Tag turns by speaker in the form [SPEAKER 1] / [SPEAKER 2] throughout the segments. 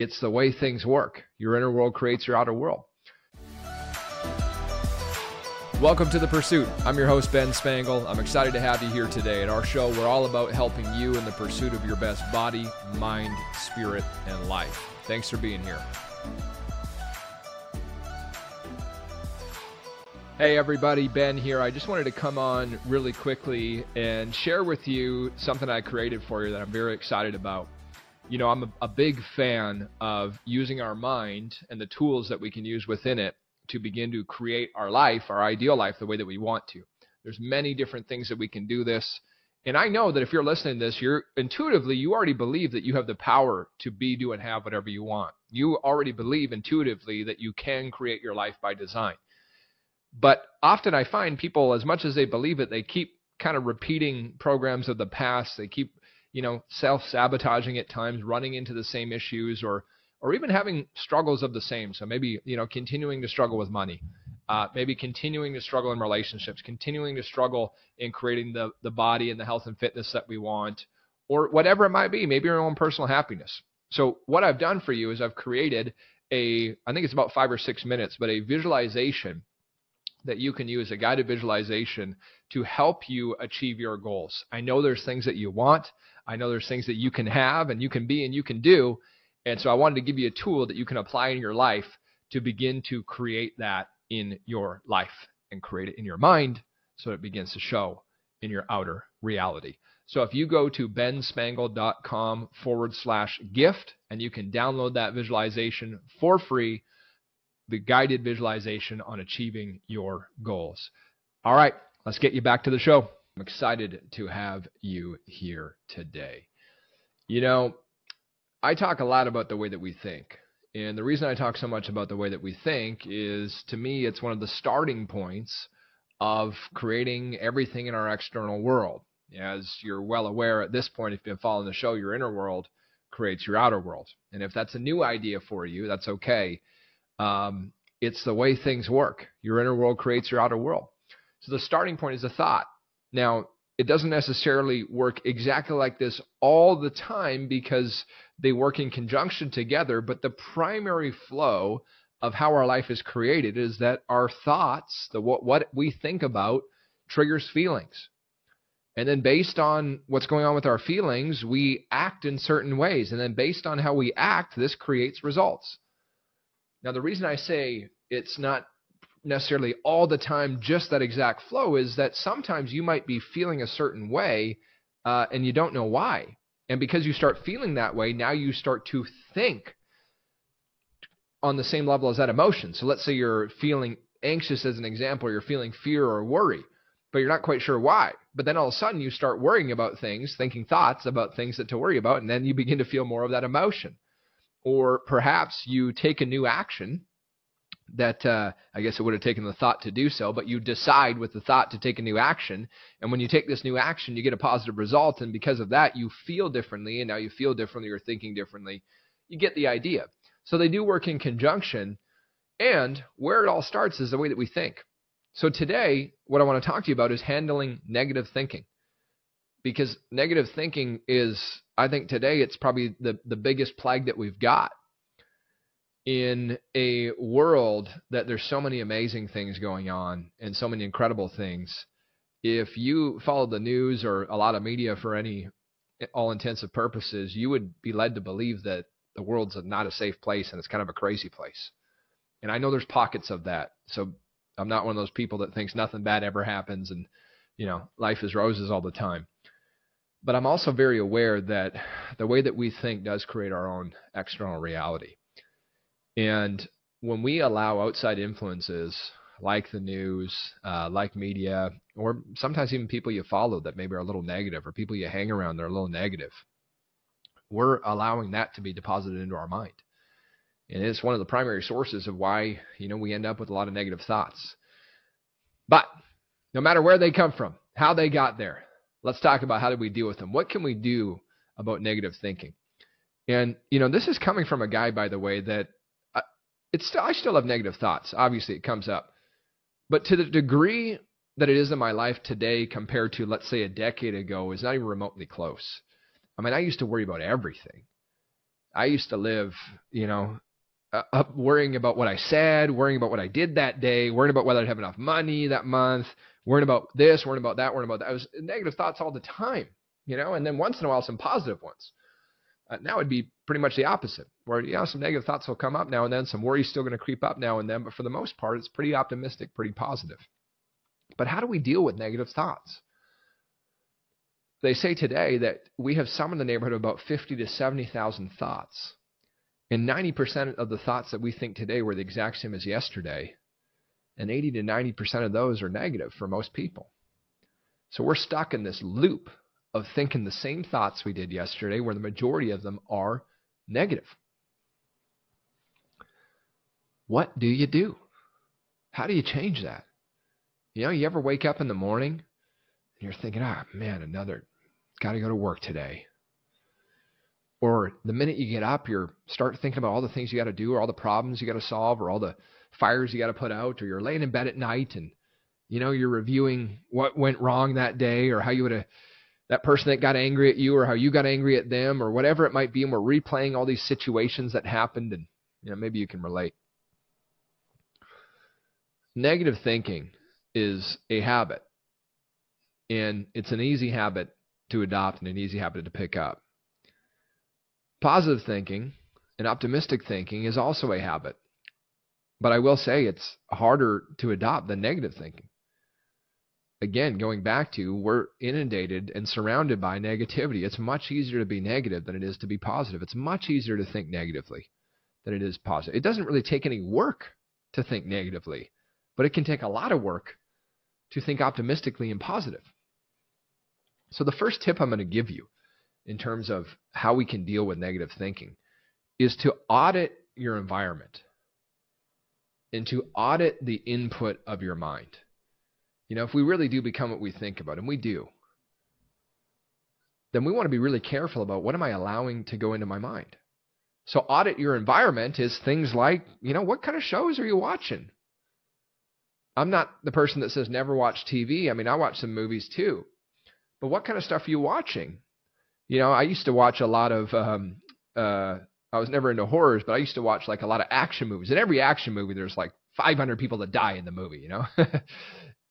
[SPEAKER 1] It's the way things work. Your inner world creates your outer world. Welcome to The Pursuit. I'm your host, Ben Spangle. I'm excited to have you here today. At our show, we're all about helping you in the pursuit of your best body, mind, spirit, and life. Thanks for being here. Hey, everybody, Ben here. I just wanted to come on really quickly and share with you something I created for you that I'm very excited about you know, I'm a, a big fan of using our mind and the tools that we can use within it to begin to create our life, our ideal life, the way that we want to. There's many different things that we can do this. And I know that if you're listening to this, you're intuitively, you already believe that you have the power to be, do, and have whatever you want. You already believe intuitively that you can create your life by design. But often I find people, as much as they believe it, they keep kind of repeating programs of the past. They keep you know, self-sabotaging at times, running into the same issues, or or even having struggles of the same. So maybe you know, continuing to struggle with money, uh, maybe continuing to struggle in relationships, continuing to struggle in creating the the body and the health and fitness that we want, or whatever it might be. Maybe your own personal happiness. So what I've done for you is I've created a, I think it's about five or six minutes, but a visualization that you can use, a guided visualization to help you achieve your goals. I know there's things that you want. I know there's things that you can have and you can be and you can do. And so I wanted to give you a tool that you can apply in your life to begin to create that in your life and create it in your mind so it begins to show in your outer reality. So if you go to benspangle.com forward slash gift and you can download that visualization for free, the guided visualization on achieving your goals. All right, let's get you back to the show. I'm excited to have you here today. You know, I talk a lot about the way that we think. And the reason I talk so much about the way that we think is to me, it's one of the starting points of creating everything in our external world. As you're well aware at this point, if you've been following the show, your inner world creates your outer world. And if that's a new idea for you, that's okay. Um, it's the way things work. Your inner world creates your outer world. So the starting point is a thought. Now, it doesn't necessarily work exactly like this all the time because they work in conjunction together, but the primary flow of how our life is created is that our thoughts, the what, what we think about triggers feelings. And then based on what's going on with our feelings, we act in certain ways. And then based on how we act, this creates results. Now, the reason I say it's not necessarily all the time just that exact flow is that sometimes you might be feeling a certain way uh, and you don't know why. And because you start feeling that way, now you start to think on the same level as that emotion. So let's say you're feeling anxious as an example, or you're feeling fear or worry, but you're not quite sure why. But then all of a sudden you start worrying about things, thinking thoughts about things that to worry about, and then you begin to feel more of that emotion. Or perhaps you take a new action that uh, I guess it would have taken the thought to do so, but you decide with the thought to take a new action. And when you take this new action, you get a positive result. And because of that, you feel differently. And now you feel differently, you're thinking differently. You get the idea. So they do work in conjunction. And where it all starts is the way that we think. So today, what I want to talk to you about is handling negative thinking. Because negative thinking is, I think today, it's probably the, the biggest plague that we've got in a world that there's so many amazing things going on and so many incredible things, if you follow the news or a lot of media for any all intensive purposes, you would be led to believe that the world's not a safe place and it's kind of a crazy place. And I know there's pockets of that. So I'm not one of those people that thinks nothing bad ever happens and, you know, life is roses all the time. But I'm also very aware that the way that we think does create our own external reality. And when we allow outside influences like the news, uh, like media, or sometimes even people you follow that maybe are a little negative, or people you hang around that are a little negative, we're allowing that to be deposited into our mind. And it's one of the primary sources of why, you know, we end up with a lot of negative thoughts. But no matter where they come from, how they got there, let's talk about how do we deal with them. What can we do about negative thinking? And, you know, this is coming from a guy, by the way, that it's still, I still have negative thoughts. Obviously, it comes up. But to the degree that it is in my life today compared to, let's say, a decade ago, is not even remotely close. I mean, I used to worry about everything. I used to live, you know, uh, worrying about what I said, worrying about what I did that day, worrying about whether I'd have enough money that month, worrying about this, worrying about that, worrying about that. I was negative thoughts all the time, you know, and then once in a while some positive ones. Uh, now it'd be pretty much the opposite, where know some negative thoughts will come up now and then, some worry's still going to creep up now and then, but for the most part, it's pretty optimistic, pretty positive. But how do we deal with negative thoughts? They say today that we have some in the neighborhood of about 50 to 70,000 thoughts. And 90% of the thoughts that we think today were the exact same as yesterday. And 80 to 90% of those are negative for most people. So we're stuck in this loop of thinking the same thoughts we did yesterday, where the majority of them are negative. What do you do? How do you change that? You know, you ever wake up in the morning and you're thinking, ah, man, another, got to go to work today. Or the minute you get up, you start thinking about all the things you got to do, or all the problems you got to solve, or all the fires you got to put out, or you're laying in bed at night and you know you're reviewing what went wrong that day, or how you would have that person that got angry at you, or how you got angry at them, or whatever it might be, and we're replaying all these situations that happened, and you know maybe you can relate. Negative thinking is a habit, and it's an easy habit to adopt and an easy habit to pick up. Positive thinking and optimistic thinking is also a habit. But I will say it's harder to adopt than negative thinking. Again, going back to we're inundated and surrounded by negativity. It's much easier to be negative than it is to be positive. It's much easier to think negatively than it is positive. It doesn't really take any work to think negatively, but it can take a lot of work to think optimistically and positive. So, the first tip I'm going to give you in terms of how we can deal with negative thinking is to audit your environment and to audit the input of your mind. You know, if we really do become what we think about, and we do, then we want to be really careful about what am I allowing to go into my mind. So, audit your environment is things like, you know, what kind of shows are you watching? I'm not the person that says never watch TV. I mean, I watch some movies too. But what kind of stuff are you watching? You know, I used to watch a lot of. Um, uh, I was never into horrors, but I used to watch like a lot of action movies. In every action movie, there's like 500 people that die in the movie. You know.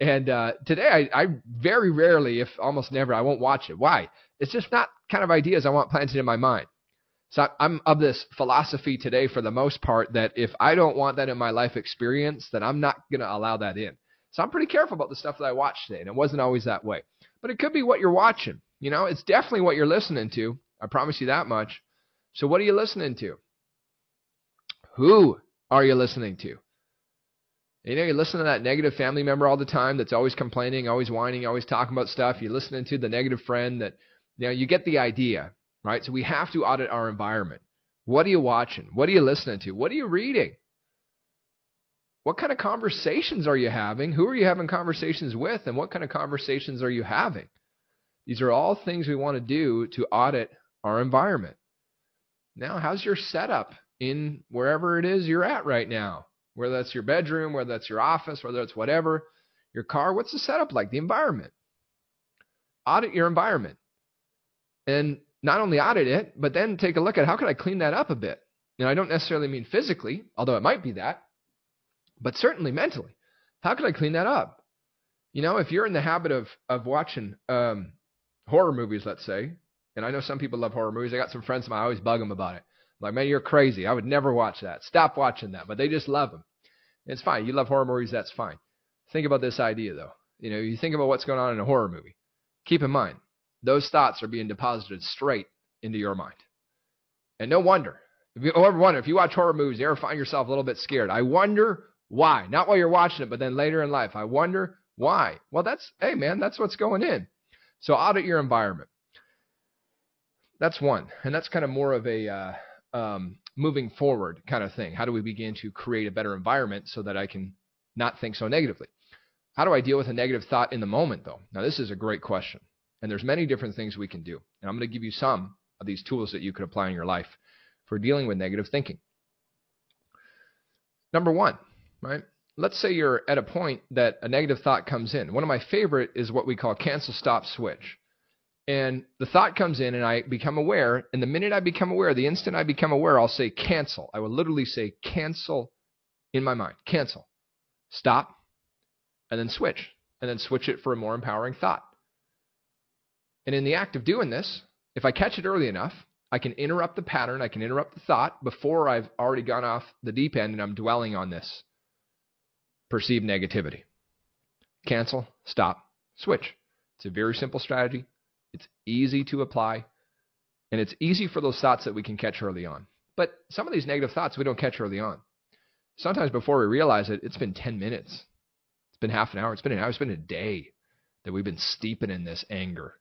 [SPEAKER 1] and uh, today, I, I very rarely, if almost never, I won't watch it. Why? It's just not kind of ideas I want planted in my mind. So I'm of this philosophy today, for the most part, that if I don't want that in my life experience, then I'm not going to allow that in. So I'm pretty careful about the stuff that I watch today, and it wasn't always that way. But it could be what you're watching. You know, it's definitely what you're listening to. I promise you that much. So what are you listening to? Who are you listening to? You know, you listen to that negative family member all the time that's always complaining, always whining, always talking about stuff. You're listening to the negative friend that, you know, you get the idea, right? So we have to audit our environment. What are you watching? What are you listening to? What are you reading? What kind of conversations are you having? Who are you having conversations with? And what kind of conversations are you having? These are all things we want to do to audit our environment. Now, how's your setup in wherever it is you're at right now? Whether that's your bedroom, whether that's your office, whether it's whatever, your car, what's the setup like? The environment. Audit your environment. And not only audit it, but then take a look at how can I clean that up a bit? Now, I don't necessarily mean physically, although it might be that but certainly mentally. How can I clean that up? You know, if you're in the habit of of watching um, horror movies, let's say, and I know some people love horror movies. I got some friends of mine. I always bug them about it. I'm like, man, you're crazy. I would never watch that. Stop watching that. But they just love them. It's fine. You love horror movies. That's fine. Think about this idea though. You know, you think about what's going on in a horror movie. Keep in mind, those thoughts are being deposited straight into your mind. And no wonder. If you ever wonder, if you watch horror movies, you ever find yourself a little bit scared. I wonder why? Not while you're watching it, but then later in life. I wonder why. Well, that's, hey, man, that's what's going in. So audit your environment. That's one. And that's kind of more of a uh, um, moving forward kind of thing. How do we begin to create a better environment so that I can not think so negatively? How do I deal with a negative thought in the moment, though? Now, this is a great question. And there's many different things we can do. And I'm going to give you some of these tools that you could apply in your life for dealing with negative thinking. Number one, right? Let's say you're at a point that a negative thought comes in. One of my favorite is what we call cancel stop switch. And the thought comes in and I become aware. And the minute I become aware, the instant I become aware, I'll say cancel. I will literally say cancel in my mind. Cancel. Stop. And then switch. And then switch it for a more empowering thought. And in the act of doing this, if I catch it early enough, I can interrupt the pattern, I can interrupt the thought before I've already gone off the deep end and I'm dwelling on this perceived negativity. Cancel, stop, switch. It's a very simple strategy. It's easy to apply, and it's easy for those thoughts that we can catch early on. But some of these negative thoughts we don't catch early on. Sometimes before we realize it, it's been 10 minutes. It's been half an hour. It's been an hour. It's been a day that we've been steeping in this anger,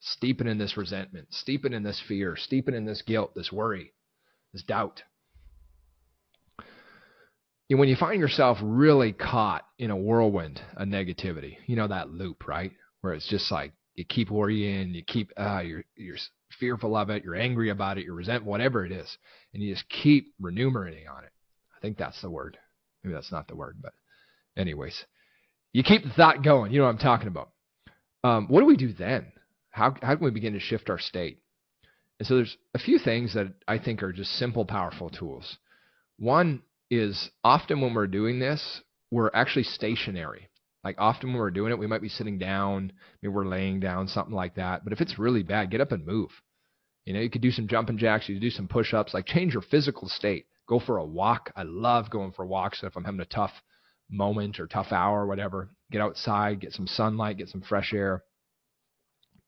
[SPEAKER 1] steeping in this resentment, steeping in this fear, steeping in this guilt, this worry, this doubt. And when you find yourself really caught in a whirlwind of negativity, you know that loop, right? Where it's just like you keep worrying, you keep uh, you're you're fearful of it, you're angry about it, you're resent whatever it is, and you just keep renumerating on it. I think that's the word. Maybe that's not the word, but anyways, you keep the thought going. You know what I'm talking about. Um, what do we do then? How how can we begin to shift our state? And so there's a few things that I think are just simple, powerful tools. One is often when we're doing this, we're actually stationary. Like often when we're doing it, we might be sitting down, maybe we're laying down, something like that. But if it's really bad, get up and move. You know, you could do some jumping jacks, you could do some push ups, like change your physical state. Go for a walk. I love going for walks if I'm having a tough moment or tough hour or whatever. Get outside, get some sunlight, get some fresh air.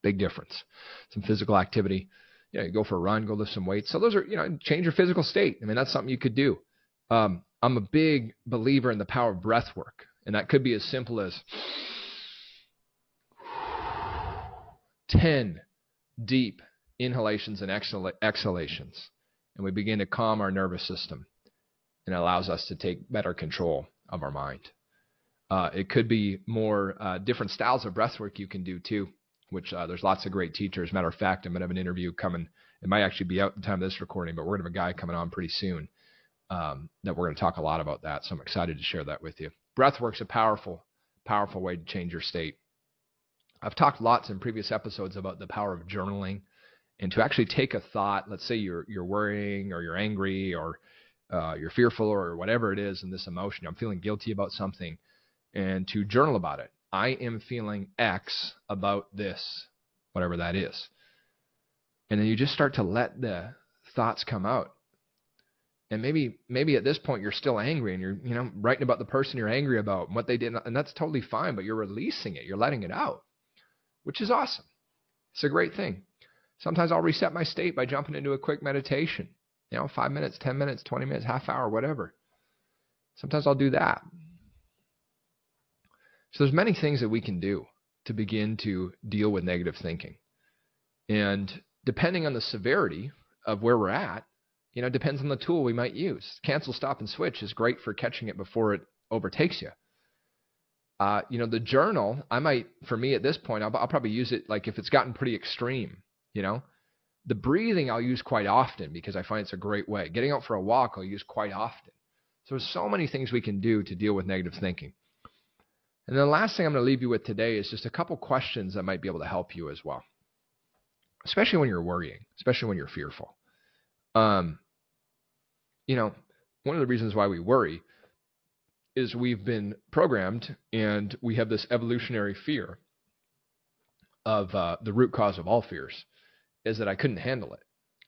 [SPEAKER 1] Big difference. Some physical activity. You know, you go for a run, go lift some weights. So those are, you know, change your physical state. I mean, that's something you could do. Um, I'm a big believer in the power of breath work, and that could be as simple as 10 deep inhalations and exhalations, and we begin to calm our nervous system, and allows us to take better control of our mind. Uh, it could be more uh, different styles of breath work you can do too, which uh, there's lots of great teachers. Matter of fact, I'm going to have an interview coming. It might actually be out in time of this recording, but we're going to have a guy coming on pretty soon um, that we're going to talk a lot about that. So I'm excited to share that with you. Breathwork's a powerful, powerful way to change your state. I've talked lots in previous episodes about the power of journaling and to actually take a thought. Let's say you're you're worrying or you're angry or uh, you're fearful or whatever it is in this emotion. I'm feeling guilty about something, and to journal about it. I am feeling X about this, whatever that is. And then you just start to let the thoughts come out and maybe maybe at this point you're still angry and you're you know writing about the person you're angry about and what they did and that's totally fine but you're releasing it. You're letting it out which is awesome. It's a great thing. Sometimes i'll reset my state by jumping into a quick meditation you know 5 minutes 10 minutes 20 minutes half hour whatever. Sometimes i'll do that. So there's many things that we can do to begin to deal with negative thinking. And depending on the severity of where we're at you know, depends on the tool we might use. Cancel, stop, and switch is great for catching it before it overtakes you. Uh, you know, the journal, I might, for me at this point, I'll, I'll probably use it like if it's gotten pretty extreme, you know. The breathing I'll use quite often because I find it's a great way. Getting out for a walk I'll use quite often. So there's so many things we can do to deal with negative thinking. And then the last thing I'm going to leave you with today is just a couple questions that might be able to help you as well, especially when you're worrying, especially when you're fearful. Um, you know, one of the reasons why we worry is we've been programmed and we have this evolutionary fear of uh, the root cause of all fears is that I couldn't handle it.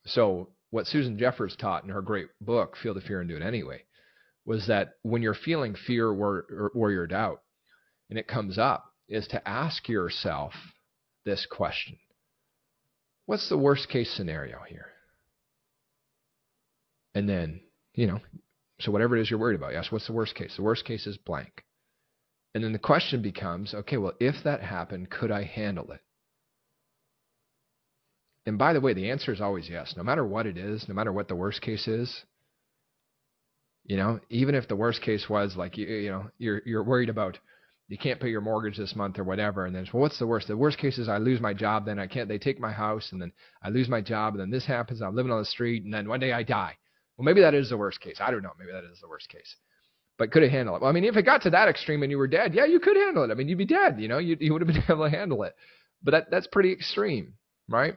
[SPEAKER 1] So, what Susan Jeffers taught in her great book, Feel the Fear and Do It Anyway, was that when you're feeling fear or, or your doubt and it comes up, is to ask yourself this question What's the worst case scenario here? And then you know, so whatever it is you're worried about, yes, what's the worst case? The worst case is blank. And then the question becomes, okay, well, if that happened, could I handle it? And by the way, the answer is always yes. No matter what it is, no matter what the worst case is, you know, even if the worst case was like you, you know, you're you're worried about you can't pay your mortgage this month or whatever, and then well, what's the worst? The worst case is I lose my job, then I can't. They take my house, and then I lose my job, and then this happens. I'm living on the street, and then one day I die. Well, maybe that is the worst case. I don't know. Maybe that is the worst case. But could it handle it? Well, I mean, if it got to that extreme and you were dead, yeah, you could handle it. I mean, you'd be dead. You know, you, you would have been able to handle it. But that, that's pretty extreme. right?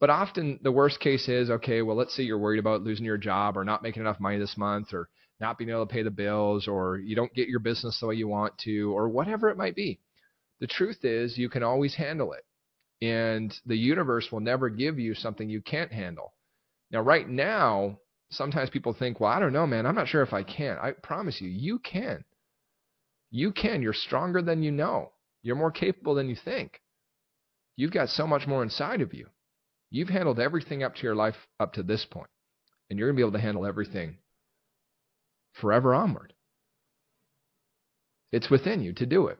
[SPEAKER 1] But often the worst case is okay, well, let's say you're worried about losing your job or not making enough money this month or not being able to pay the bills or you don't get your business the way you want to or whatever it might be. The truth is, you can always handle it. And the universe will never give you something you can't handle. Now, right now, sometimes people think, well, I don't know, man. I'm not sure if I can. I promise you, you can. You can. You're stronger than you know. You're more capable than you think. You've got so much more inside of you. You've handled everything up to your life up to this point, and you're going to be able to handle everything forever onward. It's within you to do it.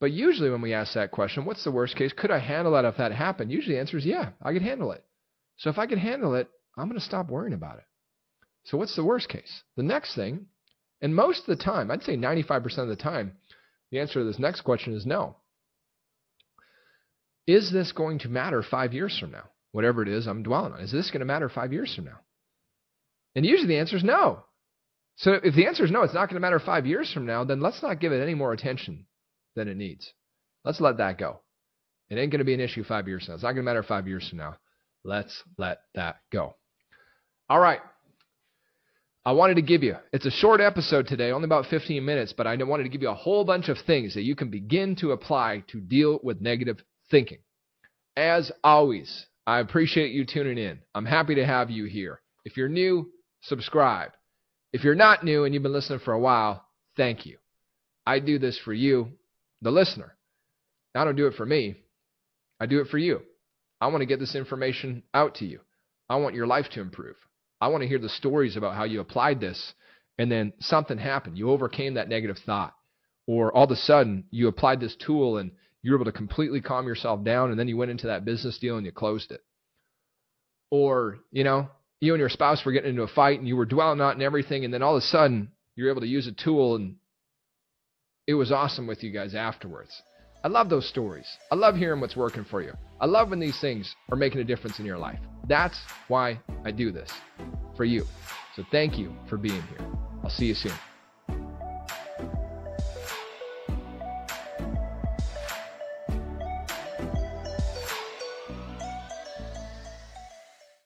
[SPEAKER 1] But usually, when we ask that question, what's the worst case? Could I handle that if that happened? Usually, the answer is yeah, I could handle it. So, if I could handle it, I'm going to stop worrying about it. So, what's the worst case? The next thing, and most of the time, I'd say 95% of the time, the answer to this next question is no. Is this going to matter five years from now? Whatever it is I'm dwelling on. Is this going to matter five years from now? And usually the answer is no. So if the answer is no, it's not going to matter five years from now, then let's not give it any more attention than it needs. Let's let that go. It ain't going to be an issue five years from now. It's not going to matter five years from now. Let's let that go. All right. I wanted to give you, it's a short episode today, only about 15 minutes, but I wanted to give you a whole bunch of things that you can begin to apply to deal with negative thinking. As always, I appreciate you tuning in. I'm happy to have you here. If you're new, subscribe. If you're not new and you've been listening for a while, thank you. I do this for you, the listener. I don't do it for me. I do it for you. I want to get this information out to you. I want your life to improve. I want to hear the stories about how you applied this and then something happened. You overcame that negative thought. Or all of a sudden you applied this tool and you were able to completely calm yourself down and then you went into that business deal and you closed it. Or, you know, you and your spouse were getting into a fight and you were dwelling on it and everything, and then all of a sudden you're able to use a tool and it was awesome with you guys afterwards. I love those stories. I love hearing what's working for you. I love when these things are making a difference in your life. That's why I do this for you. So thank you for being here. I'll see you soon.